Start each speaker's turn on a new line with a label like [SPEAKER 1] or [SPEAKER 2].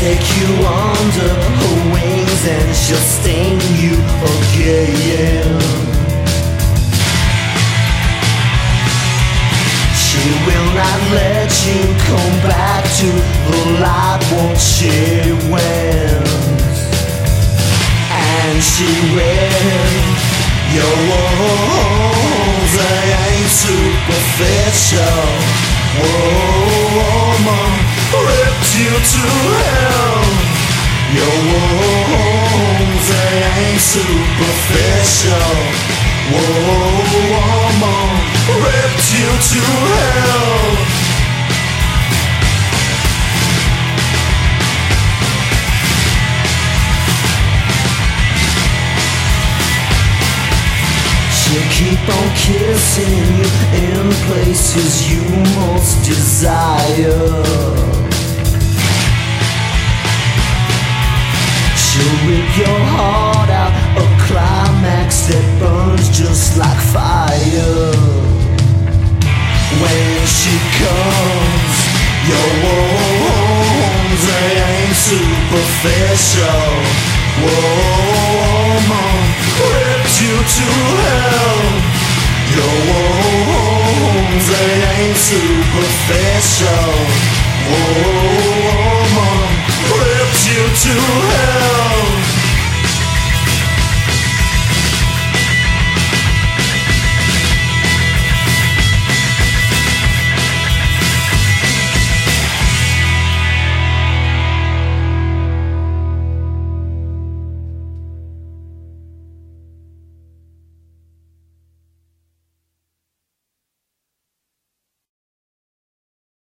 [SPEAKER 1] you under her wings and she'll sting you again. She will not let you come back to the light once she wins. And she wins your wounds, they ain't superficial. Woman, ripped you to. Your wounds, they ain't superficial. Whoa, woman, ripped you to hell. Keep on kissing you in places you most desire. Your heart out, a climax that burns just like fire. When she comes, your wounds they ain't superficial. Woman, ripped you to hell. Your wounds they ain't superficial. Woman, ripped you to hell.